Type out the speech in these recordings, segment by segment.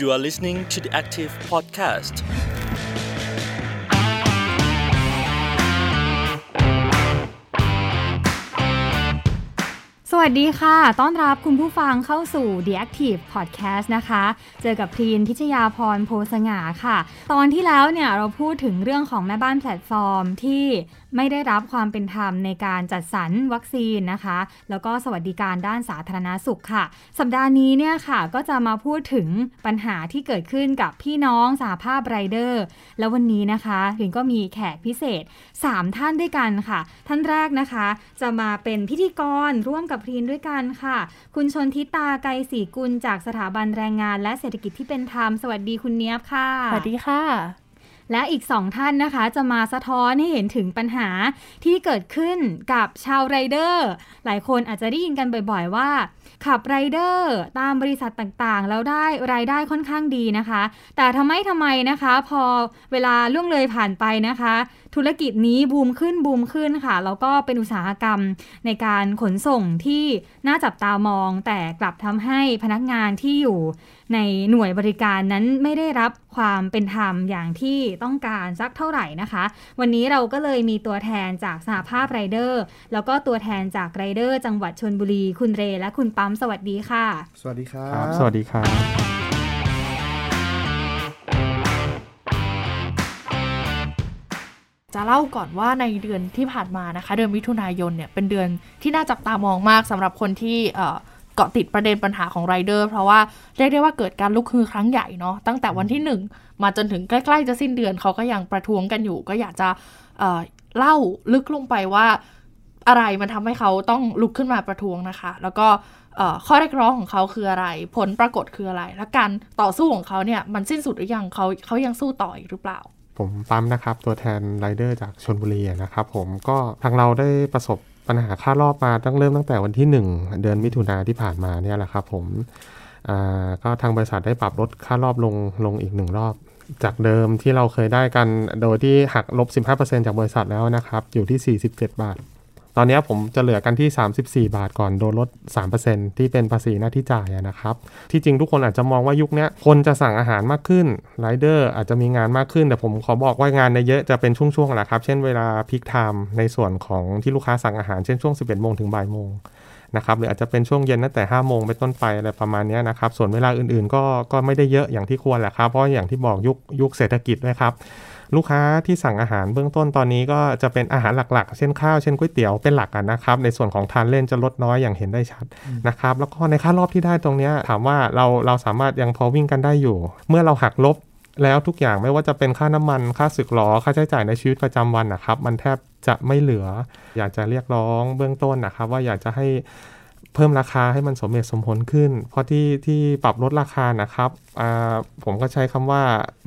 You are listening to the Active Podcast. สวัสดีค่ะ ต้อนรับคุณผู้ฟังเข้าสู่ The Active Podcast นะคะ เจอกับพรีนพิชยาพรโพสง่าค่ะ ตอนที่แล้วเนี่ยเราพูดถึงเรื่องของแม่บ้านแพลตฟอร์มที่ ไม่ได้รับความเป็นธรรมในการจัดสรรวัคซีนนะคะ แล้วก็สวัสดิการด้านสาธารณาสุขค่ะ สัปดาห์นี้เนี่ยค่ะก็จะมาพูดถึงปัญหาที่เกิดขึ้นกับพี่น้องสาภาพไรเดอร์ แล้ววันนี้นะคะหลินก็มีแขกพิเศษ 3 ท่านด้วยกันค่ะ ท่านแรกนะคะ จะมาเป็นพิธีกรร่วมกับพรีนด้วยกันค่ะ คุณชนทิตาไกรศรีกุลจากสถาบันแรงงาน และเศรษฐกิจที่เป็นธรรมสวัสดีคุณเนียบค่ะสวัสดีค่ะ และอีกสองท่านนะคะ จะมาสะท้อนให้เห็นถึงปัญหาที่เกิดขึ้นกับชาวไรเดอร์ หลายคนอาจจะได้ยินกันบ่อยๆว่า ขับไรเดอร์ตามบริษัทต่างๆ แล้วได้รายได้ค่อนข้างดีนะคะ แต่ทำไมทำไมนะคะ พอเวลาล่วงเลยผ่านไปนะคะธุรกิจนี้บูมขึ้นบูมขึ้นค่ะ แล้วก็เป็นอุตสาหกรรมในการขนส่งที่น่าจับตามอง แต่กลับทำให้พนักงานที่อยู่ในหน่วยบริการนั้นไม่ได้รับความเป็นธรรมอย่างที่ต้องการสักเท่าไหร่นะคะ วันนี้เราก็เลยมีตัวแทนจากสหภาพไรเดอร์ แล้วก็ตัวแทนจากไรเดอร์ จังหวัดชนบุรี คุณเร และคุณปั๊มสวัสดีค่ะ สวัสดีครัครับบสวัสดีครับ จะเล่าก่อนว่าในเดือนที่ผ่านมานะคะ เดือนมิถุนายนเนี่ยเป็นเดือนที่น่าจับตามองมากสำหรับคนที่เกาะติดประเด็นปัญหาของไรเดอร์เพราะว่าเรียกได้ว่าเกิดการลุกฮือครั้งใหญ่เนาะตั้งแต่วันที่ 1 มาจนถึงใกล้ๆจะสิ้นเดือนเขาก็ยังประท้วงกันอยู่ ก็อยากจะเเล่าลึกลงไปว่าอะไรมันทำให้เขาต้องลุกขึ้นมาประท้วงนะคะ แล้วก็ข้อเรียกร้องของเขาคืออะไร ผลปรากฏคืออะไร และการต่อสู้ของเขาเนี่ยมันสิ้นสุดหรือยังเขาเขายังสู้ต่ออีกหรือเปล่า ผมปั๊มนะครับ ตัวแทนไรเดอร์จากชนบุรีนะครับผมก็ทางเราได้ประสบปัญหาค่ารอบมาตั้งเริ่มตั้งแต่วันที่ 1 เดือนมิถุนาที่ผ่านมาเนี่ยแหละครับผมก็ทางบริษัทได้ปรับลดค่ารอบลงลงอีกหนึ่งรอบ จากเดิมที่เราเคยได้กันโดยที่หักลบ 15%จากบริษัทแล้วนะครับ อยู่ที่ 47 บาท ตอนนี้ผมจะเหลือกันที่ 34 บาทก่อนโดนลด 3%ที่เป็นภาษีหน้าที่จ่ายนะครับ ที่จริงทุกคนอาจจะมองว่ายุคเนี้ยคนจะสั่งอาหารมากขึ้นไรเดอร์อาจจะมีงานมากขึ้น แต่ผมขอบอกว่างานในเยอะจะเป็นช่วงๆแหละครับ เช่นเวลา peak time ในส่วนของที่ลูกค้าสั่งอาหารเช่นช่วง 11โมงถึงบ่ายโมงนะครับหรืออาจจะเป็นช่วงเย็นตั้งแต่ 5 โมงเป็นต้นไปอะไรประมาณนี้นะครับส่วนเวลาอื่นๆ ก็ก็ไม่ได้เยอะอย่างที่ควรแหละครับเพราะอย่างที่บอกยุคยุคเศรษฐกิจด้วยครับ ลูกค้าที่สั่งอาหารเบื้องต้นตอนนี้ก็จะเป็นอาหารหลักๆ เช่นข้าวเช่นก๋วยเตี๋ยวเป็นหลักนะครับ ในส่วนของทานเล่นจะลดน้อยอย่างเห็นได้ชัดนะครับ แล้วก็ในค่ารอบที่ได้ตรงนี้ถามว่าเราเราสามารถยังพอวิ่งกันได้อยู่ เมื่อเราหักลบแล้วทุกอย่างไม่ว่าจะเป็นค่าน้ำมันค่าสึกหรอค่าใช้จ่ายในชีวิตประจำวันนะครับ มันแทบจะไม่เหลือ อยากจะเรียกร้องเบื้องต้นนะครับ ว่าอยากจะให้เพิ่มราคาให้มันสมเหตุสมผลขึ้น เพราะที่ที่ปรับลดราคานะครับอ่าผมก็ใช้คำว่า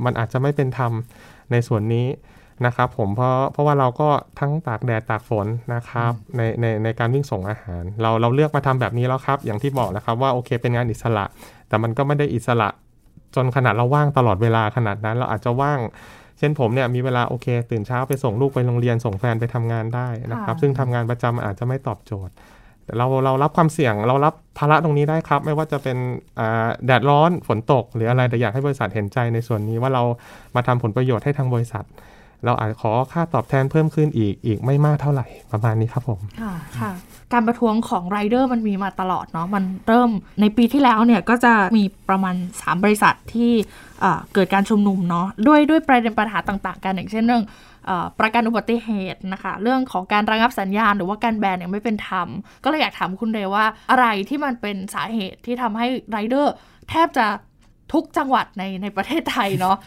มันอาจจะไม่เป็นธรรม ในส่วนนี้นะครับผมเพราะเพราะว่าเราก็ทั้งตากแดดตากฝนนะครับในในในการวิ่งส่งอาหาร เราเราเลือกมาทำแบบนี้แล้วครับ อย่างที่บอกนะครับว่าโอเคเป็นงานอิสระ แต่มันก็ไม่ได้อิสระจนขนาดเราว่างตลอดเวลาขนาดนั้น เราอาจจะว่าง เช่นผมเนี่ยมีเวลาโอเค ตื่นเช้าไปส่งลูกไปโรงเรียนส่งแฟนไปทำงานได้นะครับค่ะซึ่งทำงานประจำอาจจะไม่ตอบโจทย์ แต่เราเรารับความเสี่ยงเรารับภาระตรงนี้ได้ครับ ไม่ว่าจะเป็นแดดร้อนฝนตก หรืออะไรแต่อยากให้บริษัทเห็นใจในส่วนนี้ว่าเรามาทำผลประโยชน์ให้ทางบริษัท เราอาจขอค่าตอบแทนเพิ่มขึ้นอีกอีกไม่มากเท่าไหร่ประมาณนี้ครับผมค่ะค่ะการประท้วงของไรเดอร์มันมีมาตลอดเนาะมันเริ่มในปีที่แล้วเนี่ยก็จะมีประมาณ 3 บริษัทที่เกิดการชุมนุมเนาะด้วยด้วยประเด็นปัญหาต่าง ๆ กันอย่างเช่นเรื่อง ประกันอุบัติเหตุนะคะ เรื่องของการระงับสัญญาณหรือว่าการแบนอย่างไม่เป็นธรรม ก็เลยอยากถามคุณเรว่าอะไรที่มันเป็นสาเหตุที่ทำให้ไรเดอร์แทบจะทุกจังหวัดในในประเทศไทยเนาะ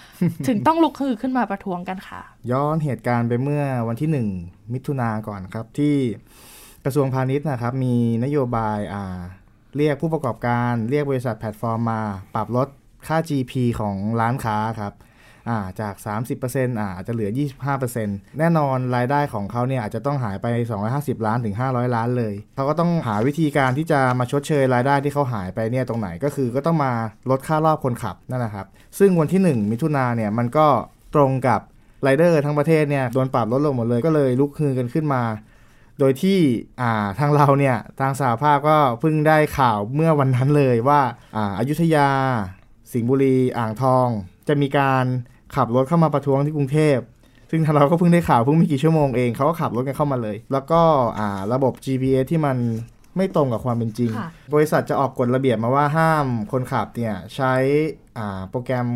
ถึงต้องลุกฮือขึ้นมาประท้วงกันค่ะ ย้อนเหตุการณ์ไปเมื่อวันที่ 1 มิถุนาก่อนครับที่กระทรวงพาณิชย์นะครับ มีนโยบายอ่าเรียกผู้ประกอบการเรียกบริษัทแพลตฟอร์มมา ปรับลดค่า GP ของร้านค้าครับ อ่าจาก 30%อ่าอาจจะเหลือ 25%แน่นอนรายได้ของเขาเนี่ยอาจจะต้องหายไป 250 ล้านถึง 500 ล้านเลยเขาก็ต้องหาวิธีการที่จะมาชดเชยรายได้ที่เขาหายไปเนี่ยตรงไหนก็คือก็ต้องมาลดค่ารอบคนขับนั่นแหละครับ ซึ่งวันที่ 1 มิถุนาเนี่ยมันก็ตรงกับไรเดอร์ทั้งประเทศเนี่ยโดนปรับลดลงหมดเลยก็เลยลุกฮือกันขึ้นมา โดยที่อ่าทางเราเนี่ยทางสาภาพก็เพิ่งได้ข่าวเมื่อวันนั้นเลยว่าอ่าอายุทยา สิงห์บุรี อ่างทอง จะมีการ ขับรถเข้ามาประท้วงที่กรุงเทพ ซึ่งทางเราก็เพิ่งได้ข่าวเพิ่งไม่กี่ชั่วโมงเองเขาก็ขับรถกันเข้ามาเลย แล้วก็อ่าระบบ GPS ที่มันไม่ตรงกับความเป็นจริงค่ะบริษัทจะออกกฎระเบียบมาว่าห้ามคนขับเนี่ยใช้อ่าโปรแกรม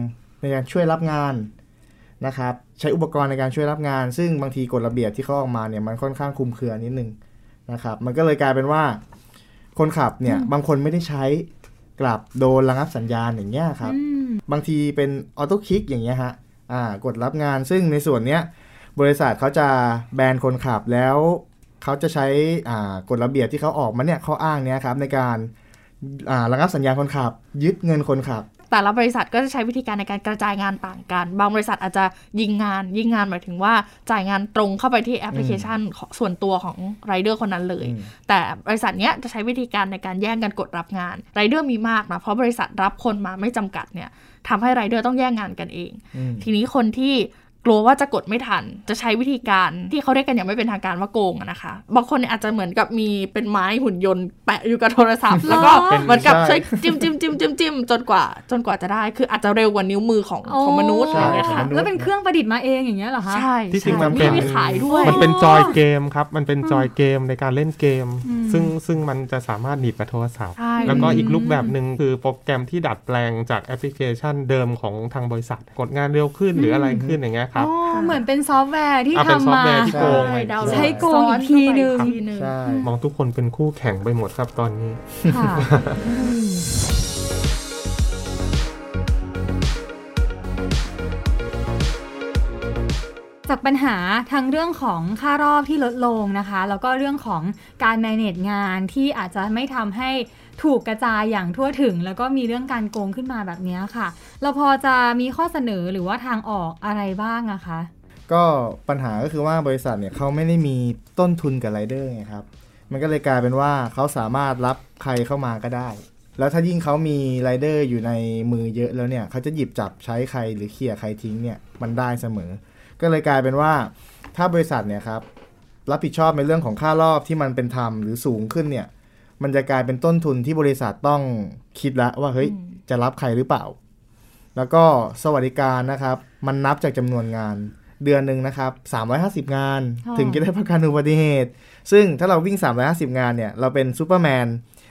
ในการช่วยรับงานนะครับใช้อุปกรณ์ในการช่วยรับงาน ซึ่งบางทีกฎระเบียบที่เขาออกมาเนี่ยมันค่อนข้างคลุมเครือนิดนึงนะครับมันก็เลยกลายเป็นว่า คนขับเนี่ยบางคนไม่ได้ใช้กลับโดนระงับสัญญาณอย่างเงี้ยครับอืม บางทีเป็นออโต้คลิกอย่างเงี้ยฮะอ่ากดรับงานซึ่งในส่วนเนี้ยบริษัทเขาจะแบนคนขับแล้วเขาจะใช้อ่ากฎระเบียบที่เขาออกมาเนี่ยข้ออ้างเนี้ยครับในการอ่าระงับสัญญาคนขับ ยึดเงินคนขับ แต่ละบริษัทก็จะใช้วิธีการในการกระจายงานต่างกัน บางบริษัทอาจจะยิงงาน ยิงงานหมายถึงว่าจ่ายงานตรงเข้าไปที่แอปพลิเคชันของส่วนตัวของไรเดอร์คนนั้นเลยอืมแต่บริษัทเนี้ยจะใช้วิธีการในการแย่งกันกดรับงานไรเดอร์มีมากนะเพราะบริษัทรับคนมาไม่จำกัดเนี่ยทำให้ไรเดอร์ต้องแย่งงานกันเองอืมทีนี้คนที่ กลัวว่าจะกดไม่ทัน จะใช้วิธีการที่เขาเรียกกันอย่างไม่เป็นทางการว่าโกงอะนะคะ บางคนเนี่ยอาจจะเหมือนกับมีเป็นไม้หุ่นยนต์แปะอยู่กับโทรศัพท์ แล้วก็เป็นเหมือนกับใช่ใช้จิ้มจิ้มจิ้มจิ้มจิ้มจนกว่า จนกว่าจะได้ คืออาจจะเร็วกว่านิ้วมือของของมนุษย์ใช่อะไรอย่างเงี้ยค่ะของมนุษย์แล้วเป็นเครื่องประดิษฐ์มาเองอย่างเงี้ยเหรอคะ ใช่ที่จริงใช่มันเป็นมีขายด้วย มันเป็นจอยเกมครับ มันเป็นจอยเกมในการเล่นเกมอืมซึ่งซึ่งมันจะสามารถหนีบกับโทรศัพท์ใช่แล้วก็อีกรูปแบบหนึ่งคือโปรแกรมที่ดัดแปลงจากแอปพลิเคชันเดิมของทางบริษัท กดงานเร็วขึ้นหรืออะไรขึ้นอย่างเงี้ยครับอ๋อเหมือนเป็นซอฟต์แวร์ที่อะเป็นทำซอฟต์มาแวร์มาที่โกงไปดาวน์โหลดใช้โกงอีกทีนึงซ้อเข้าไปอีกทีนึงใช่มองทุกคนเป็นคู่แข่งไปหมดครับตอนนี้ค่ะอืมจากปัญหาทั้งเรื่องของค่ารอบที่ลดลงนะคะ แล้วก็เรื่องของการ manage งานที่อาจจะไม่ทำให้ ถูกกระจายอย่างทั่วถึง แล้วก็มีเรื่องการโกงขึ้นมาแบบนี้ค่ะ เราพอจะมีข้อเสนอหรือว่าทางออกอะไรบ้างอะคะก็ปัญหาก็คือว่าบริษัทเนี่ยเขาไม่ได้มีต้นทุนกับไรเดอร์ไงครับ มันก็เลยกลายเป็นว่าเขาสามารถรับใครเข้ามาก็ได้ แล้วถ้ายิ่งเขามีไรเดอร์อยู่ในมือเยอะแล้วเนี่ยเขาจะหยิบจับใช้ใครหรือเขี่ยใครทิ้งเนี่ยมันได้เสมอ ก็เลยกลายเป็นว่าถ้าบริษัทเนี่ยครับรับผิดชอบในเรื่องของค่ารอบที่มันเป็นธรรมหรือสูงขึ้นเนี่ย มันจะกลายเป็นต้นทุนที่บริษัทต้องคิดแล้วว่าเฮ้ยจะรับใครหรือเปล่า แล้วก็สวัสดิการนะครับ มันนับจากจำนวนงาน เดือนหนึ่งนะครับ350 งานอ๋อถึงจะได้ประกันอุบัติเหตุ ซึ่งถ้าเราวิ่ง 350 งานเนี่ยเราเป็นซูเปอร์แมน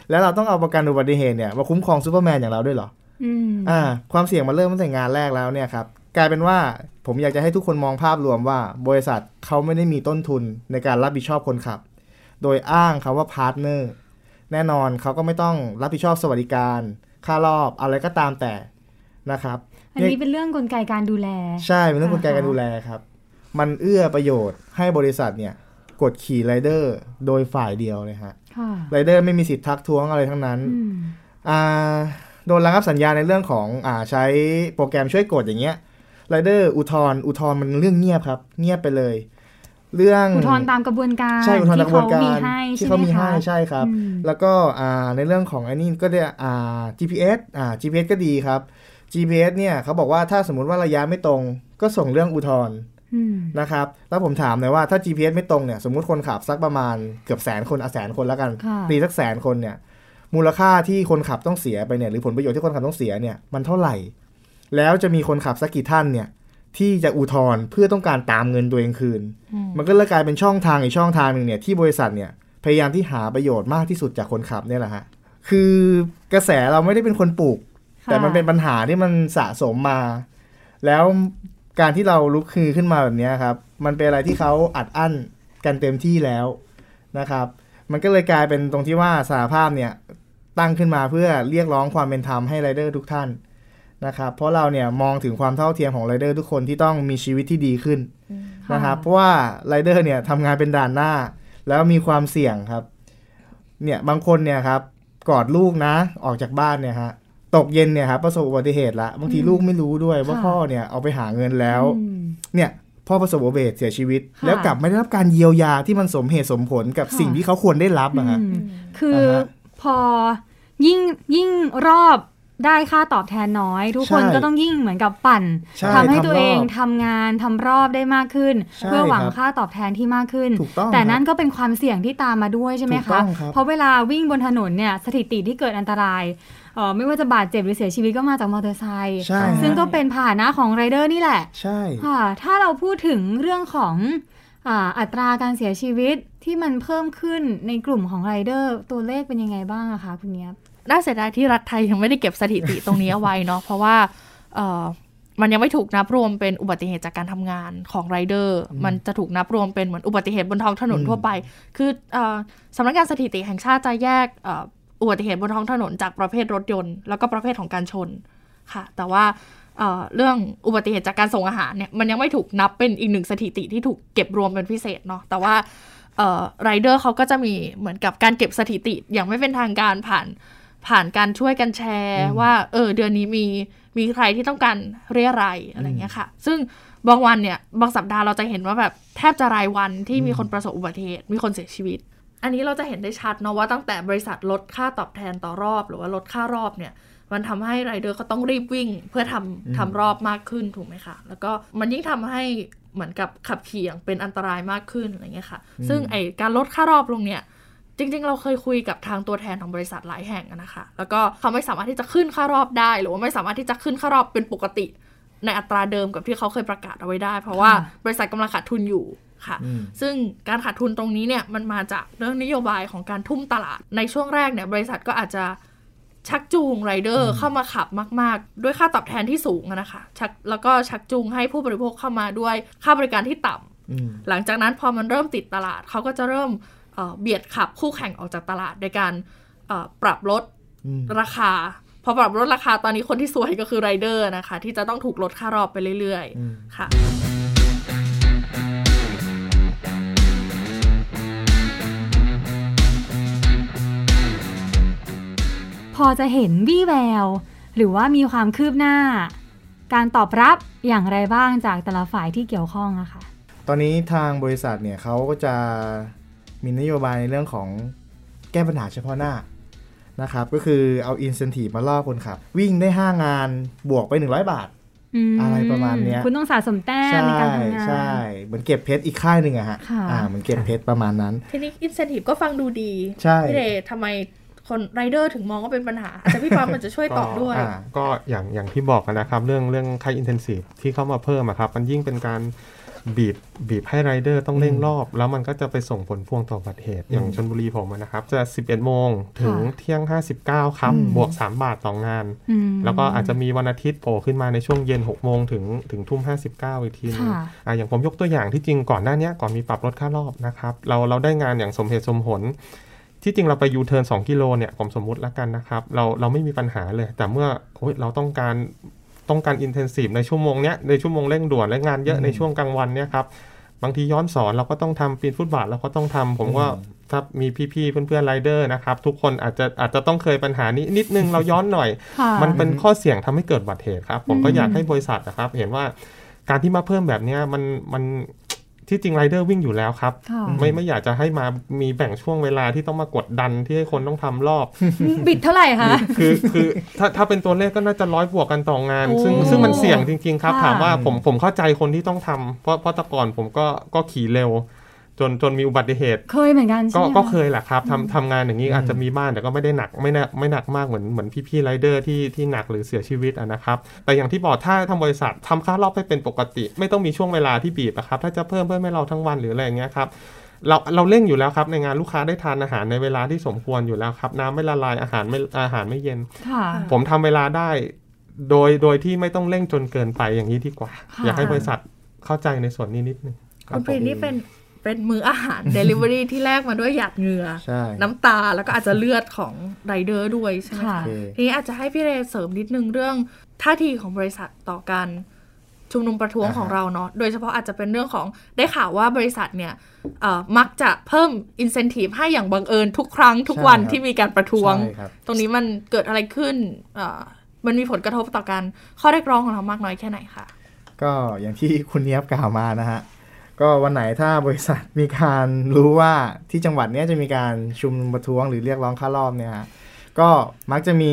แล้วเราต้องเอาประกันอุบัติเหตุเนี่ยมาคุ้มครองซูเปอร์แมนอย่างเราด้วยเหรออืมอ่า ความเสี่ยงมันเริ่มตั้งแต่งานแรกแล้วเนี่ยครับกลายเป็นว่าผมอยากจะให้ทุกคนมองภาพรวมว่า บริษัทเขาไม่ได้มีต้นทุนในการรับผิดชอบคนขับ โดยอ้างคำว่าพาร์ทเนอร์ แน่นอนเขาก็ไม่ต้องรับผิดชอบสวัสดิการ ค่ารอบอะไรก็ตามแต่นะครับ อันนี้เป็นเรื่องกลไกการดูแล ใช่เป็นเรื่องกลไกการดูแลครับ มันเอื้อประโยชน์ให้บริษัทเนี่ยกดขี่ไรเดอร์โดยฝ่ายเดียวเลยฮะค่ะไรเดอร์ไม่มีสิทธิ์ทักท้วงอะไรทั้งนั้นอืมอ่าโดนระงับสัญญาในเรื่องของอ่าใช้โปรแกรมช่วยกดอย่างเงี้ยไรเดอร์อุทธรณ์อุทธรณ์มันเรื่องเงียบครับ เงียบไปเลย เรื่องอุทธรณ์ตามกระบวนการใช่อุทธรณ์ตามกระบวนการที่เขามีให้ที่เขามีใช่ให้ไหมคะใช่ครับอืมแล้วก็อ่าในเรื่องของไอ้นี่ก็ได้อ่า GPS อ่า GPS ก็ดีครับ GPS เนี่ยเขาบอกว่าถ้าสมมุติว่าระยะไม่ตรงก็ส่งเรื่องอุทธรณ์อืมนะครับ แล้วผมถามหน่อยว่าถ้า GPS ไม่ตรงเนี่ยสมมุติคนขับสักประมาณเกือบแสนคนอะแสนคนแล้วกันค่ะตีสักแสนคนเนี่ย มูลค่าที่คนขับต้องเสียไปเนี่ยหรือผลประโยชน์ที่คนขับต้องเสียเนี่ยมันเท่าไหร่ แล้วจะมีคนขับสักกี่ท่านเนี่ย ที่จะอุทธรณ์เพื่อต้องการตามเงินตัวเองคืน มันก็เลยกลายเป็นช่องทางอีกช่องทางหนึ่งเนี่ยที่บริษัทเนี่ยพยายามที่หาประโยชน์มากที่สุดจากคนขับเนี่ยแหละฮะคือกระแสเราไม่ได้เป็นคนปลูกค่ะแต่มันเป็นปัญหาที่มันสะสมมา แล้วการที่เราลุกคือขึ้นมาแบบเนี้ยครับ มันเป็นอะไรที่เขาอัดอั้นกันเต็มที่แล้วนะครับ มันก็เลยกลายเป็นตรงที่ว่าสาภาพเนี่ยตั้งขึ้นมาเพื่อเรียกร้องความเป็นธรรมให้ไรเดอร์ทุกท่าน นะครับเพราะเราเนี่ยมองถึงความเท่าเทียมของไรเดอร์ทุกคนที่ต้องมีชีวิตที่ดีขึ้นนะครับเพราะว่าไรเดอร์เนี่ยทำงานเป็นด่านหน้า แล้วมีความเสี่ยงครับ เนี่ยบางคนเนี่ยครับกอดลูกนะออกจากบ้านเนี่ยฮะตกเย็นเนี่ยครับประสบอุบัติเหตุละบางทีลูกไม่รู้ด้วยว่าค่ะพ่อเนี่ยเอาไปหาเงินแล้วอืมเนี่ยพ่อประสบอุบัติเหตุเสียชีวิตค่ะแล้วกลับไม่ได้รับการเยียวยาที่มันสมเหตุสมผลกับค่ะสิ่งที่เขาควรได้รับอะฮะอืมคืออ่าฮะพอยิ่งยิ่งรอบ ได้ค่าตอบแทนน้อย ทุกคนใช่ก็ต้องยิ่งเหมือนกับปั่นใช่ทำให้ตัวเองทำรอบทำงานทำรอบได้มากขึ้นใช่เพื่อหวังครับค่าตอบแทนที่มากขึ้นถูกต้องแต่ครับนั่นก็เป็นความเสี่ยงที่ตามมาด้วยใช่ไหมถูกต้คะองครับเพราะเวลาวิ่งบนถนนเนี่ยสถิติที่เกิดอันตรายเอ่อไม่ว่าจะบาดเจ็บหรือเสียชีวิตก็มาจากมอเตอร์ไซค์ใช่ซึ่งก็เป็นพาหนะของไรเดอร์นี่แหละ ใช่ค่ะถ้าเราพูดถึงเรื่องของอ่าอัตราการเสียชีวิตที่มันเพิ่มขึ้นในกลุ่มของไรเดอร์ตัวเลขเป็นยังไงบ้างอะคะคุณเนี้ยบ น่าเสียดายที่รัฐไทยยังไม่ได้เก็บสถิติตรงนี้เอาไว้เนาะเพราะว่าเอ่อมันยังไม่ถูกนับรวมเป็นอุบัติเหตุจากการทำงานของไรเดอร์ มันจะถูกนับรวมเป็นเหมือนอุบัติเหตุบนท้องถนนอืมทั่วไป คือเอ่อสำนักงานสถิติแห่งชาติจะแยกเอ่ออุบัติเหตุบนท้องถนนจากประเภทรถยนต์ แล้วก็ประเภทของการชนค่ะ แต่ว่าเอ่อเรื่องอุบัติเหตุจากการส่งอาหารเนี่ยมันยังไม่ถูกนับเป็นอีกหนึ่งสถิติที่ถูกเก็บรวมเป็นพิเศษเนาะแต่ว่าไรเดอร์เขาก็จะมีเหมือนกับการเก็บสถิติอย่างไม่เป็นทางการผ่าน ผ่านการช่วยกันแชร์ว่าเออเดือนนี้มีมีใครที่ต้องการเรียรายอะไรเงี้ยค่ะ ซึ่งบางวันเนี่ยบางสัปดาห์เราจะเห็นว่าแบบแทบจะรายวันที่มีคนประสบอุบัติเหตุมีคนเสียชีวิต อันนี้เราจะเห็นได้ชัดเนาะว่าตั้งแต่บริษัทลดค่าตอบแทนต่อรอบ หรือว่าลดค่ารอบเนี่ยมันทำให้ไรเดอร์เขาต้องรีบวิ่ง เพื่อทำทำรอบมากขึ้นถูกไหมคะแล้วก็มันยิ่งทำให้เหมือนกับขับขี่อย่างเป็นอันตรายมากขึ้นอะไรเงี้ยค่ะ ซึ่งไอการลดค่ารอบลงเนี่ย จริง ๆ เราเคยคุยกับทางตัวแทนของบริษัทหลายแห่งอะนะคะ แล้วก็เขาไม่สามารถที่จะขึ้นค่ารอบได้ หรือว่าไม่สามารถที่จะขึ้นค่ารอบเป็นปกติ ในอัตราเดิมกับที่เขาเคยประกาศเอาไว้ได้ เพราะว่าค่ะบริษัทกำลังขาดทุนอยู่ค่ะอืมซึ่งการขาดทุนตรงนี้เนี่ยมันมาจากเรื่องนโยบายของการทุ่มตลาด ในช่วงแรกเนี่ยบริษัทก็อาจจะชักจูงไรเดอร์เข้ามาขับมาก ๆ ด้วยค่าตอบแทนที่สูงอะนะคะชักแล้วก็ชักจูงให้ผู้บริโภคเข้ามาด้วยค่าบริการที่ต่ำอืมหลังจากนั้นพอมันเริ่มติดตลาดเขาก็จะเริ่ม เอ่อเบียดขับคู่แข่งออกจากตลาดโดยการเอ่อปรับลดอืมราคา พอปรับลดราคาตอนนี้คนที่สวยก็คือไรเดอร์นะคะ ที่จะต้องถูกลดค่ารอบไปเรื่อยอืมๆค่ะพอจะเห็นวี่แวว หรือว่ามีความคืบหน้า การตอบรับอย่างไรบ้างจากแต่ละฝ่ายที่เกี่ยวข้องอะค่ะ ตอนนี้ทางบริษัทเนี่ยเขาก็จะ มีนโยบายในเรื่องของแก้ปัญหาเฉพาะหน้านะครับ ก็คือเอาอินเซนティมาล่อคนขับ วิ่งได้ 5 งานบวกไป 100 บาท ม อะไรประมาณเนี้ย คุณต้องสะสมแต้ม ใช่ ในการทำงาน ใช่ เหมือนเก็บเพชรอีกค่ายหนึ่งอะฮะ ค่ะ อ่าเหมือนเก็บเพชรประมาณนั้น ทีนี้อินเซนティก็ฟังดูดี ใช่ พี่เดชทำไมคนไรเดอร์ถึงมองว่าเป็นปัญหา อาจจะพี่ปามันจะช่วยตอบด้วย อ่า ก็อย่างอย่างที่บอกนะครับ เรื่องเรื่องค่าอินเทนซีฟที่เข้ามาเพิ่มอะครับ มันยิ่งเป็นการ บีบบีบให้ไรเดอร์ต้องเร่งรอบ แล้วมันก็จะไปส่งผลพวงต่ออุบัติเหตุ อย่างชนบุรีผมอะนะครับ จะ 11 โมงถึงค่ะเที่ยง 59 ครับอืมบวก 3 บาทต่องานอืมแล้วก็อาจจะมีวันอาทิตย์โผล่ขึ้นมาในช่วงเย็น 6 โมงถึงถึงทุ่ม 59 อีกทีนึงค่ะอะอย่างผมยกตัวอย่างที่จริงก่อนหน้าเนี้ยก่อนมีปรับลดค่ารอบนะครับ เราเราได้งานอย่างสมเหตุสมผลที่จริงเราไปยูเทิร์น2กิโลเนี่ยผมสมมุติแล้วกันนะครับ เราเราไม่มีปัญหาเลย แต่เมื่อโอ้ยเราต้องการ ต้องการ incentive ในชั่วโมงเนี้ยในชั่วโมงเร่งด่วนและงานเยอะอืมในช่วงกลางวันเนี่ยครับบางทีย้อนศรเราก็ต้องทำปีนฟุตบาทเราก็ต้องทำผมก็อืมถ้ามีพี่ๆเพื่อนๆไรเดอร์นะครับ ทุกคนอาจจะอาจจะต้องเคยปัญหานี้นิดนึงเราย้อนหน่อยค่ะมันเป็นข้อเสี่ยงทำให้เกิดอุบัติเหตุครับ ผมก็อืมอยากให้บริษัทนะครับ เห็นว่าการที่มาเพิ่มแบบเนี้ยมันมัน ที่จริงไรเดอร์วิ่งอยู่แล้วครับค่ะไม่ไม่อยากจะให้มามีแบ่งช่วงเวลาที่ต้องมากดดันที่ให้คนต้องทำรอบ บิดเท่าไหร่คะคือคือถ้าถ้าเป็นตัวเลขก็น่าจะร้อยบวกกันต่องานโอ้ซึ่งซึ่งมันเสี่ยงจริง ๆ ครับค่ะถามว่าผมผมเข้าใจคนที่ต้องทำเพราะเพราะแต่ก่อนผมก็ก็ขี่เร็ว จนจนมีอุบัติเหตุ เคยเหมือนกันก็ใช่ไหมก็คะเคยแหละครับทำทำงานอย่างนี้อาจจะมีบ้านแต่ก็ไม่ได้หนักไม่หนักไม่หนักมากเหมือนเหมือนพี่ๆไรเดอร์ที่ที่หนักหรือเสียชีวิตอะนะครับ แต่อย่างที่บอกถ้าทางบริษัททำค่ารอบให้เป็นปกติ ไม่ต้องมีช่วงเวลาที่บีบอะครับถ้าจะเพิ่มเพิ่มให้เราทั้งวันหรืออะไรอย่างเงี้ยครับเราเราเร่งอยู่แล้วครับในงานลูกค้าได้ทานอาหารในเวลาที่สมควรอยู่แล้วครับน้ำไม่ละลายอาหารไม่อาหารไม่เย็นค่ะผมทำเวลาได้โดยโดยที่ไม่ต้องเร่งจนเกินไปอย่างนี้ดีกว่าค่ะอยากให้บริษัทเข้าใจในส่วนนี้นิดนึงครัคุบณผปรีมนี่เป็น เป็นมืออาหาร Delivery ที่แลกมาด้วยหยาดเหงื่อใช่น้ำตาแล้วก็อาจจะเลือดของไรเดอร์ด้วยใช่ไหมค่ะคะโอเคทีนี้อาจจะให้พี่เรเสริมนิดนึงเรื่องท่าทีของบริษัทต่อการชุมนุมประท้วงอ่าฮะของเราเนาะ โดยเฉพาะอาจจะเป็นเรื่องของได้ข่าวว่าบริษัทเนี่ยเอ่อมักจะเพิ่ม incentive ให้อย่างบังเอิญทุกครั้งทุกวันที่มีการประท้วงใช่ครับตรงนี้มันเกิดอะไรขึ้นเอ่อมันมีผลกระทบต่อการข้อเรียกร้องของเรามากน้อยแค่ไหนคะ ก็อย่างที่คุณเนียบกล่าวมานะฮะ ก็วันไหนถ้าบริษัทมีการรู้ว่าที่จังหวัดเนี้ยจะมีการชุมนุมประท้วงหรือเรียกร้องค่ารอบเนี่ยฮะก็มักจะมี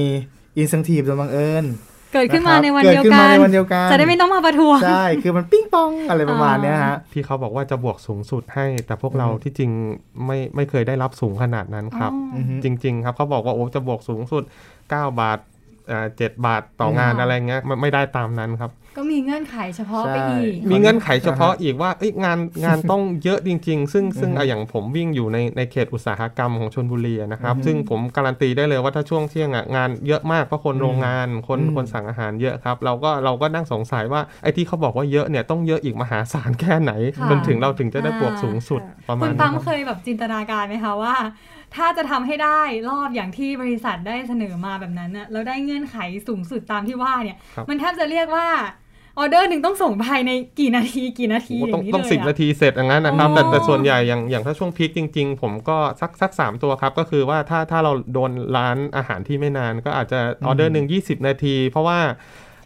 อินสังทีฟโดยบังเอิญเกิดขึ้นมาะครับในวันเกิดเดียวขึ้นกัมานในวันเดียวกันจะได้ไม่ต้องมาประท้วงใช่คือมันปิ้งปองอะไรประมาณเนี้ยฮะที่เขาบอกว่าจะบวกสูงสุดให้ แต่พวกเราอืมที่จริงไม่ไม่เคยได้รับสูงขนาดนั้นครับอ๋ออือฮึจริง ๆ ครับเขาบอกว่าโอ้จะบวกสูงสุด 9 บาทอ่าเจ็ดบาทต่องานอืมอะไรเงี้ยไม่ไม่ได้ตามนั้นครับ ก็มีเงื่อนไขเฉพาะไปใช่อีก มีเงื่อนไขเฉพาะอีกว่าเอ้ยงานงานต้องเยอะจริง ๆ ซึ่งซึ่งอือฮึอะอย่างผมวิ่งอยู่ในในเขตอุตสาหกรรมของชนบุรีอะนะครับอือฮึซึ่งผมการันตีได้เลยว่าถ้าช่วงเที่ยงอะงานเยอะมากเพราะคนอืมโรงงานคนอืมคนสั่งอาหารเยอะครับ เราก็เราก็นั่งสงสัยว่าไอ้ที่เขาบอกว่าเยอะเนี่ยต้องเยอะอีกมหาศาลแค่ไหนค่ะจนถึงเราถึงจะได้บวกอ่าสูงสุดประมาคุณณนั้ปั๊นมครับเคยแบบจินตนาการไหมคะว่า ถ้าจะทำให้ได้รอบอย่างที่บริษัทได้เสนอมาแบบนั้นน่ะแล้วได้เงื่อนไขสูงสุดตามที่ว่าเนี่ยครับมันแทบจะเรียกว่า ออเดอร์หนึ่งต้องส่งภายในกี่นาทีกี่นาทีโอ้อต้องย่างนี้ต้องเลยสิบอะนาทีเสร็จอย่างนั้นนะครับอ๋อแต่แต่ส่วนใหญ่อย่างอย่างถ้าช่วงพีคจริง ๆ ผมก็สักสักสามตัวครับ ก็คือว่าถ้าถ้าเราโดนร้านอาหารที่ไม่นาน ก็อาจจะออเดอร์หนึ่งยี่สิบนาที เพราะว่า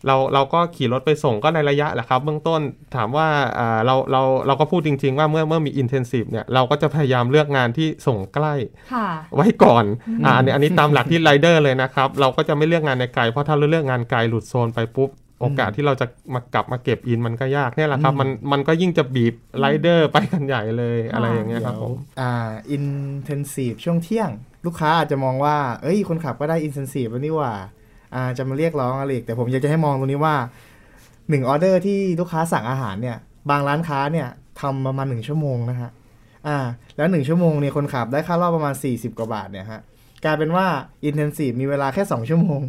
เราเราก็ขี่รถไปส่งก็ในระยะแหละครับ เบื้องต้นถามว่าอ่าเราเราเราก็พูดจริง ๆ ว่าเมื่อเมื่อมี intensive เนี่ยเราก็จะพยายามเลือกงานที่ส่งใกล้ค่ะไว้ก่อนอ่าอันนี้อันนี้ตามหลักที่ไรเดอร์เลยนะครับ เราก็จะไม่เลือกงานในไกลเพราะถ้าเราเลือกงานไกลหลุดโซนไปปุ๊บ โอกาสที่เราจะมากลับมาเก็บ in มันก็ยากเนี่ยแหละครับอืมมันมันก็ยิ่งจะบีบไรเดอร์ไปกันใหญ่เลยอะไรอย่างเงี้ยครับผมอ่า incentive ช่วงเที่ยง ลูกค้าอาจจะมองว่า เอ้ย คนขับก็ได้ incentive แล้วนี่หว่าอ่าจะมาเรียกร้องอะไรอีกแต่ผมอยากจะให้มองตรงนี้ว่าหนึ่งออเดอร์ที่ลูกค้าสั่งอาหารเนี่ย บางร้านค้าเนี่ยทำประมาณหนึ่งชั่วโมงนะฮะอ่า แล้วหนึ่งชั่วโมงเนี่ยคนขับได้ค่ารอบประมาณ 40 กว่าบาทเนี่ยฮะกลายเป็นว่าอินเทนซีฟมีเวลาแค่ 2 ชั่วโมง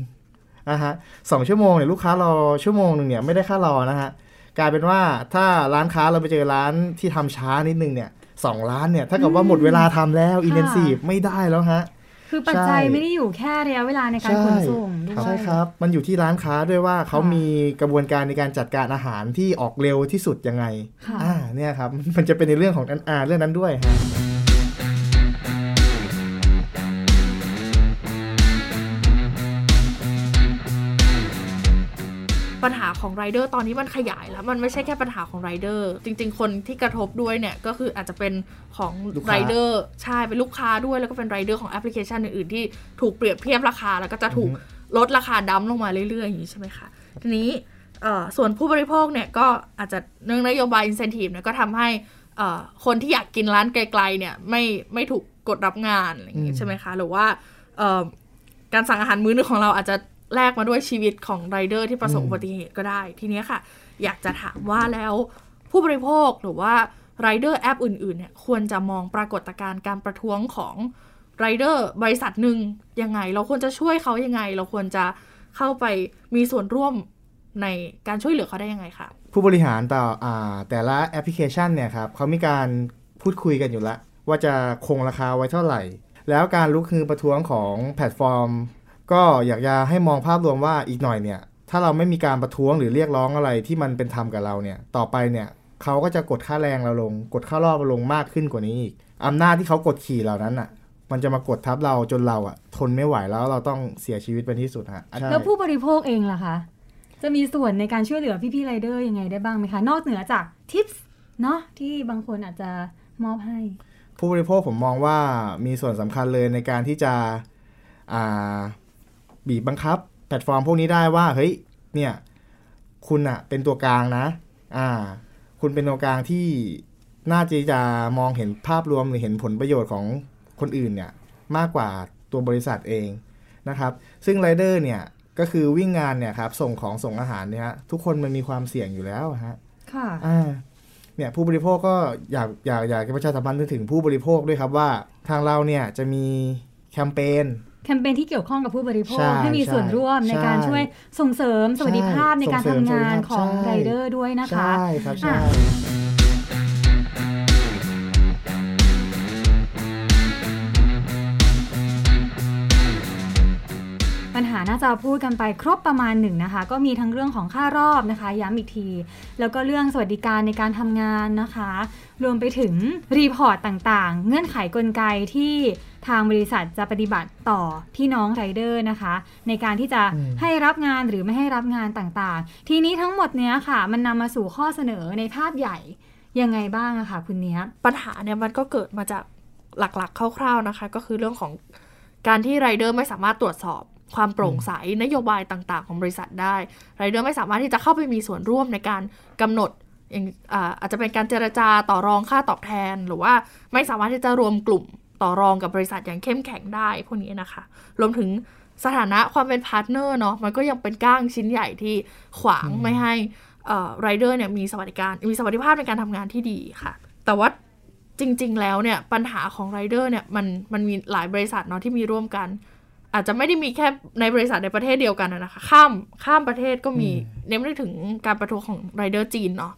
อะฮะสองชั่วโมงเนี่ยลูกค้ารอชั่วโมงหนึ่งเนี่ยไม่ได้ค่ารอนะฮะกลายเป็นว่าถ้าร้านค้าเราไปเจอร้านที่ทำช้านิดนึงเนี่ยสองร้านเนี่ยถ้ากับว่าหมดเวลาทำแล้วอินเทนซีฟไม่ได้แล้วฮะคือปัจจัยใช่ไม่ได้อยู่แค่ระยะเวลาในการใช่ขนส่งด้วยใช่ครับ มันอยู่ที่ร้านค้าด้วยว่าเขาค่ะมีกระบวนการในการจัดการอาหารที่ออกเร็วที่สุดยังไงค่ะอ่าเนี่ยครับมันจะเป็นในเรื่องของนั้นอ่าเรื่องนั้นด้วยฮะ ของไรเดอร์ตอนนี้มันขยายแล้วมันไม่ใช่แค่ปัญหาของไรเดอร์จริง ๆ คนที่กระทบด้วยเนี่ยก็คืออาจจะเป็นของลูกค้าไรเดอร์ใช่เป็นลูกค้าด้วยแล้วก็เป็นไรเดอร์ของแอปพลิเคชันอื่นๆที่ถูกเปรียบเทียบราคา แล้วก็จะถูกลดราคา dump ลงมาเรื่อยๆอย่างนี้ใช่ไหมคะทีนี้เอ่อส่วนผู้บริโภคเนี่ยก็อาจจะเรื่องนโยบาย incentive เนี่ยก็ทำให้เอ่อคนที่อยากกินร้านไกลๆเนี่ยไม่ไม่ถูกกดรับงานอะไรอย่างนี้อืมใช่ไหมคะ หรือว่าเอ่อการสั่งอาหารมื้อนึงของเราอาจจะ แลกมาด้วยชีวิตของไรเดอร์ที่ประสบอืมอุบัติเหตุก็ได้ ทีเนี้ยค่ะ อยากจะถามว่าแล้วผู้บริโภคหรือว่าไรเดอร์แอปอื่นๆเนี่ยควรจะมองปรากฏการณ์การประท้วงของไรเดอร์บริษัทหนึ่งยังไง เราควรจะช่วยเขายังไง เราควรจะเข้าไปมีส่วนร่วมในการช่วยเหลือเขาได้ยังไงคะผู้บริหารต่ออ่าแต่ละแอปพลิเคชันเนี่ยครับเขามีการพูดคุยกันอยู่แล้ว ว่าจะคงราคาไว้เท่าไหร่ แล้วการลุกฮือประท้วงของแพลตฟอร์ม ก็อยากจะให้มองภาพรวมว่าอีกหน่อยเนี่ย ถ้าเราไม่มีการประท้วงหรือเรียกร้องอะไรที่มันเป็นธรรมกับเราเนี่ย ต่อไปเนี่ยเขาก็จะกดค่าแรงเราลง กดค่ารอบเราลงมากขึ้นกว่านี้อีกอำนาจที่เขากดขี่เหล่านั้นอะมันจะมากดทับเราจนเราอะ ทนไม่ไหวแล้วเราต้องเสียชีวิตเป็นที่สุดฮะใช่แล้วผู้บริโภคเองล่ะคะจะมีส่วนในการช่วยเหลือพี่ๆไรเดอร์ยังไงได้บ้างไหมคะ นอกเหนือจากทิปส์เนาะที่บางคนอาจจะมอบให้ ผู้บริโภคผมมองว่ามีส่วนสำคัญเลยในการที่จะอ่า บีบบังคับ แพลตฟอร์มพวกนี้ได้ว่าเฮ้ยเนี่ยคุณอะเป็นตัวกลางนะ อ่า คุณเป็นตัวกลางที่น่าจะจะมองเห็นภาพรวมหรือเห็นผลประโยชน์ของคนอื่นเนี่ยมากกว่าตัวบริษัทเองนะครับ ซึ่งไรเดอร์เนี่ยก็คือวิ่งงานเนี่ยครับส่งของส่งอาหารเนี่ยฮะทุกคนมันมีความเสี่ยงอยู่แล้วฮะ ค่ะ อ่า เนี่ยผู้บริโภคก็อยากอยากอยากจะประชาสัมพันธ์ถึงผู้บริโภคด้วยครับว่า ทางเราเนี่ยจะมีแคมเปญแค มเปญที่เกี่ยวข้องกับผู้บริโภคใช่ให้มีส่วนร่วมใช่ในการช่วยส่งเสริมสวัสดิภาพใช่ในการส่งทำเสริมงานสวัสดิภาพของใช่ไรเดอร์ด้วยนะคะใช่ครับใช่ ปัญหาน่าจะพูดกันไปครบประมาณหนึ่งนะคะ ก็มีทั้งเรื่องของค่ารอบนะคะ ย้ำอีกที แล้วก็เรื่องสวัสดิการในการทำงานนะคะ รวมไปถึง report ต่างๆ เงื่อนไขกลไกที่ทางบริษัทจะปฏิบัติต่อพี่น้องไรเดอร์นะคะ ในการที่จะให้รับงานหรือไม่ให้รับงานต่างๆ ทีนี้ทั้งหมดเนี้ยค่ะ มันนำมาสู่ข้อเสนอในภาพใหญ่ยังไงบ้างอะคะคุณเนี้ยปัญหาเนี่ยมันก็เกิดมาจากหลักๆคร่าวๆนะคะ ก็คือเรื่องของการที่ไรเดอร์ไม่สามารถตรวจสอบ ความโปร่งใสนโยบายต่างๆ ของบริษัทได้ไรเดอร์ไม่สามารถที่จะเข้าไปมีส่วนร่วมในการกำหนดอย่างอาอาจจะเป็นการเจรจาต่อรองค่าตอบแทน หรือว่าไม่สามารถที่จะรวมกลุ่มต่อรองกับบริษัทอย่างเข้มแข็งได้พวกนี้นะคะ รวมถึงสถานะความเป็นพาร์ทเนอร์เนาะมันก็ยังเป็นก้างชิ้นใหญ่ที่ขวางไม่ให้ไรเดอร์เนี่ยมีสวัสดิการมีสวัสดิภาพในการทำงานที่ดีค่ะ แต่ว่าจริง ๆ แล้วเนี่ยปัญหาของไรเดอร์เนี่ยมันมันมีหลายบริษัทเนาะที่มีร่วมกัน อาจจะไม่ได้มีแค่ในบริษัทในประเทศเดียวกันนะคะ ข้ามข้ามประเทศก็มีเน้นไปถึงการประท้วงของไรเดอร์จีนเนาะ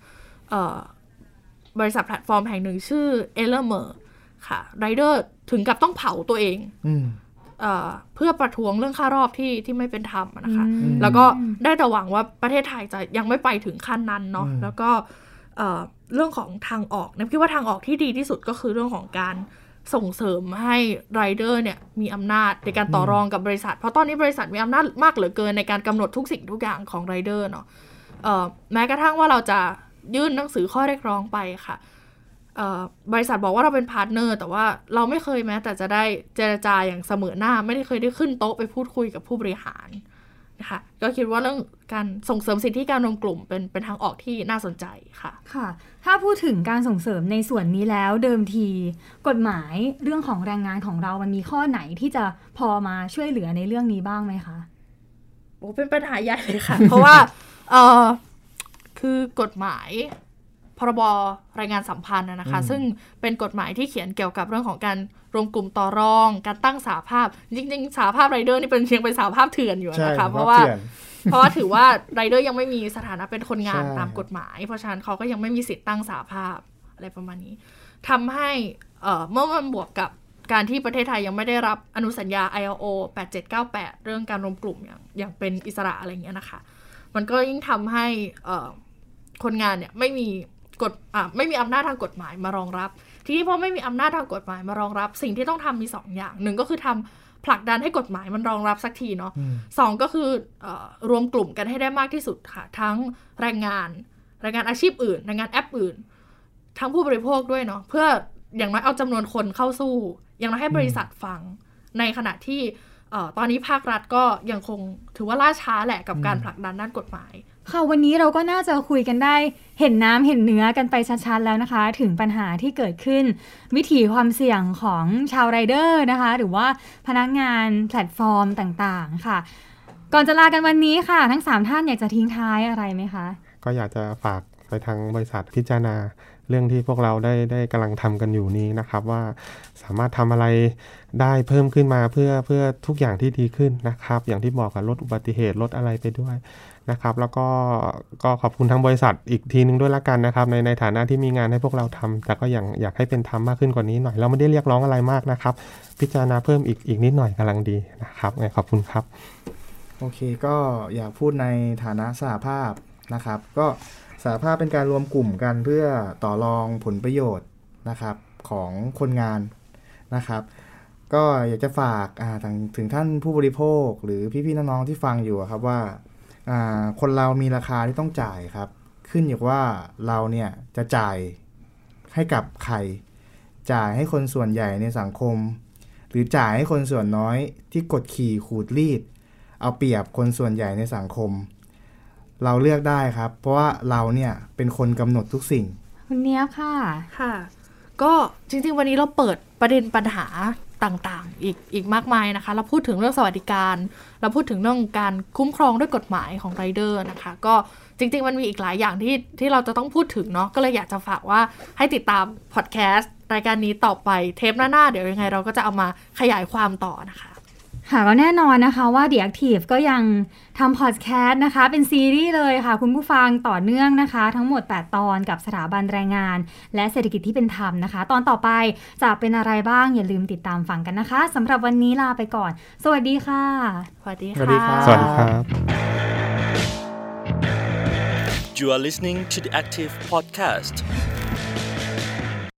บริษัทแพลตฟอร์มแห่งหนึ่งชื่อ Ele.me ค่ะไรเดอร์ถึงกับต้องเผาตัวเองเพื่อประท้วงเรื่องค่ารอบที่ที่ไม่เป็นธรรมนะคะ แล้วก็ได้แต่หวังว่าประเทศไทยจะยังไม่ไปถึงขั้นนั้นเนาะแล้วก็เรื่องของทางออกนะคิดว่าทางออกที่ดีที่สุดก็คือเรื่องของการ ส่งเสริมให้ไรเดอร์เนี่ยมีอำนาจในการต่อรองกับบริษัท เพราะตอนนี้บริษัทมีอำนาจมากเหลือเกินในการกำหนดทุกสิ่งทุกอย่างของไรเดอร์เนาะแม้กระทั่งว่าเราจะยื่นหนังสือข้อเรียกร้องไปค่ะบริษัทบอกว่าเราเป็น partner แต่ว่าเราไม่เคยแม้แต่จะได้เจรจาอย่างเสมอหน้า ไม่ได้เคยได้ขึ้นโต๊ะไปพูดคุยกับผู้บริหาร คะก็คิดว่าเรื่องการส่งเสริมสิทธิการรวมกลุ่มเป็นเป็นทางออกที่น่าสนใจค่ะ ค่ะ ถ้าพูดถึงการส่งเสริมในส่วนนี้แล้วเดิมที กฎหมายเรื่องของแรงงานของเรามันมีข้อไหนที่จะพอมาช่วยเหลือในเรื่องนี้บ้างไหมคะโอ้เป็นปัญหาใหญ่เลยค่ะ เพราะว่าเออคือกฎหมาย พรบรายงานสัมพันธ์นะคะ ซึ่งเป็นกฎหมายที่เขียนเกี่ยวกับเรื่องของการรวมกลุ่มต่อรอง การตั้งสาภาพ จริงๆ สาภาพไรเดอร์นี่เป็นเพียงเป็นสาภาพเถื่อนอยู่นะคะ เพราะว่าเพราะว่าถือว่าไรเดอร์ยังไม่มีสถานะเป็นคนงานตามกฎหมาย เพราะฉะนั้นเขาก็ยังไม่มีสิทธิ์ตั้งสาภาพอะไรประมาณนี้ทำให้เมื่อมันบวกกับการที่ประเทศไทยยังไม่ได้รับอนุสัญญา ILO 8798 เรื่องการรวมกลุ่มอย่างอย่างเป็นอิสระอะไรเงี้ยนะคะ มันก็ยิ่งทำให้คนงานเนี่ยไม่มี กฎอะไม่มีอำนาจทางกฎหมายมารองรับ ทีนี้พอไม่มีอำนาจทางกฎหมายมารองรับ สิ่งที่ต้องทำมี2ออย่างหนึ่งก็คือทำผลักดันให้กฎหมายมันรองรับสักทีเนาะสองก็คืออรวมกลุ่มกันให้ได้มากที่สุดค่ะ ทั้งแรงงานแรงงานอาชีพอื่นแรงงานแอปอื่น ทั้งผู้บริโภคด้วยเนาะเพื่ออย่างน้อยเอาจำนวนคนเข้าสู้ อย่างน้อยให้บริษัทฟัง ในขณะที่ตอนนี้ภาครัฐก็ยังคงถือว่าล่าช้าแหละกับการผลักดันด้านกฎหมาย ค่ะวันนี้เราก็น่าจะคุยกันได้เห็นน้ำเห็นเนื้อกันไปชัดๆแล้วนะคะ ถึงปัญหาที่เกิดขึ้น วิถีความเสี่ยงของชาวไรเดอร์นะคะ หรือว่าพนักงานแพลตฟอร์มต่างๆค่ะ ก่อนจะลากันวันนี้ค่ะ ทั้ง 3 ท่านอยากจะทิ้งท้ายอะไรไหมคะ ก็อยากจะฝากไปทางบริษัทพิจารณาเรื่องที่พวกเราได้ได้กำลังทำกันอยู่นี้นะครับ ว่าสามารถทำอะไรได้เพิ่มขึ้นมาเพื่อเพื่อทุกอย่างที่ดีขึ้นนะครับ อย่างที่บอกกับลดอุบัติเหตุลดอะไรไปด้วย นะครับ แล้วก็ก็ขอบคุณทั้งบริษัทอีกทีนึงด้วยละกันนะครับ ในในฐานะที่มีงานให้พวกเราทำแต่ก็อย่างอยากให้เป็นธรรมมากขึ้นกว่านี้หน่อย เราไม่ได้เรียกร้องอะไรมากนะครับ พิจารณาเพิ่มอีกอีกนิดหน่อยกำลังดีนะครับขอบคุณครับ โอเคก็อยากพูดในฐานะสหภาพนะครับ ก็สหภาพเป็นการรวมกลุ่มกันเพื่อต่อรองผลประโยชน์นะครับของคนงานนะครับ ก็อยากจะฝากถึงท่านผู้บริโภคหรือพี่ๆน้องๆที่ฟังอยู่ครับว่า คนเรามีราคาที่ต้องจ่ายครับ ขึ้นอยู่ว่าเราเนี่ยจะจ่ายให้กับใคร จ่ายให้คนส่วนใหญ่ในสังคม หรือจ่ายให้คนส่วนน้อยที่กดขี่ขูดรีด เอาเปรียบคนส่วนใหญ่ในสังคม เราเลือกได้ครับ เพราะว่าเราเนี่ยเป็นคนกำหนดทุกสิ่งคุณเนี้ยค่ะค่ะ ก็จริงๆ วันนี้เราเปิดประเด็นปัญหา ต่างๆ อีกอีกมากมายนะคะ เราพูดถึงเรื่องสวัสดิการ เราพูดถึงเรื่องการคุ้มครองด้วยกฎหมายของไรเดอร์นะคะ ก็จริง ๆ มันมีอีกหลายอย่างที่ที่เราจะต้องพูดถึงเนาะก็เลยอยากจะฝากว่าให้ติดตามพอดแคสต์รายการนี้ต่อไปเทปหน้าๆเดี๋ยวยังไง เราก็จะเอามาขยายความต่อนะคะ ค่ะก็แน่นอนนะคะว่า The Active ก็ยังทำพอดแคสต์นะคะ เป็นซีรีส์เลยค่ะ คุณผู้ฟังต่อเนื่องนะคะ ทั้งหมด 8 ตอนกับสถาบันแรงงาน และเศรษฐกิจที่เป็นธรรมนะคะ ตอนต่อไปจะเป็นอะไรบ้างอย่าลืมติดตามฟังกันนะคะสำหรับวันนี้ลาไปก่อน สวัสดีค่ะ สวัสดีค่ะ สวัสดีครับ You are listening to the Active Podcast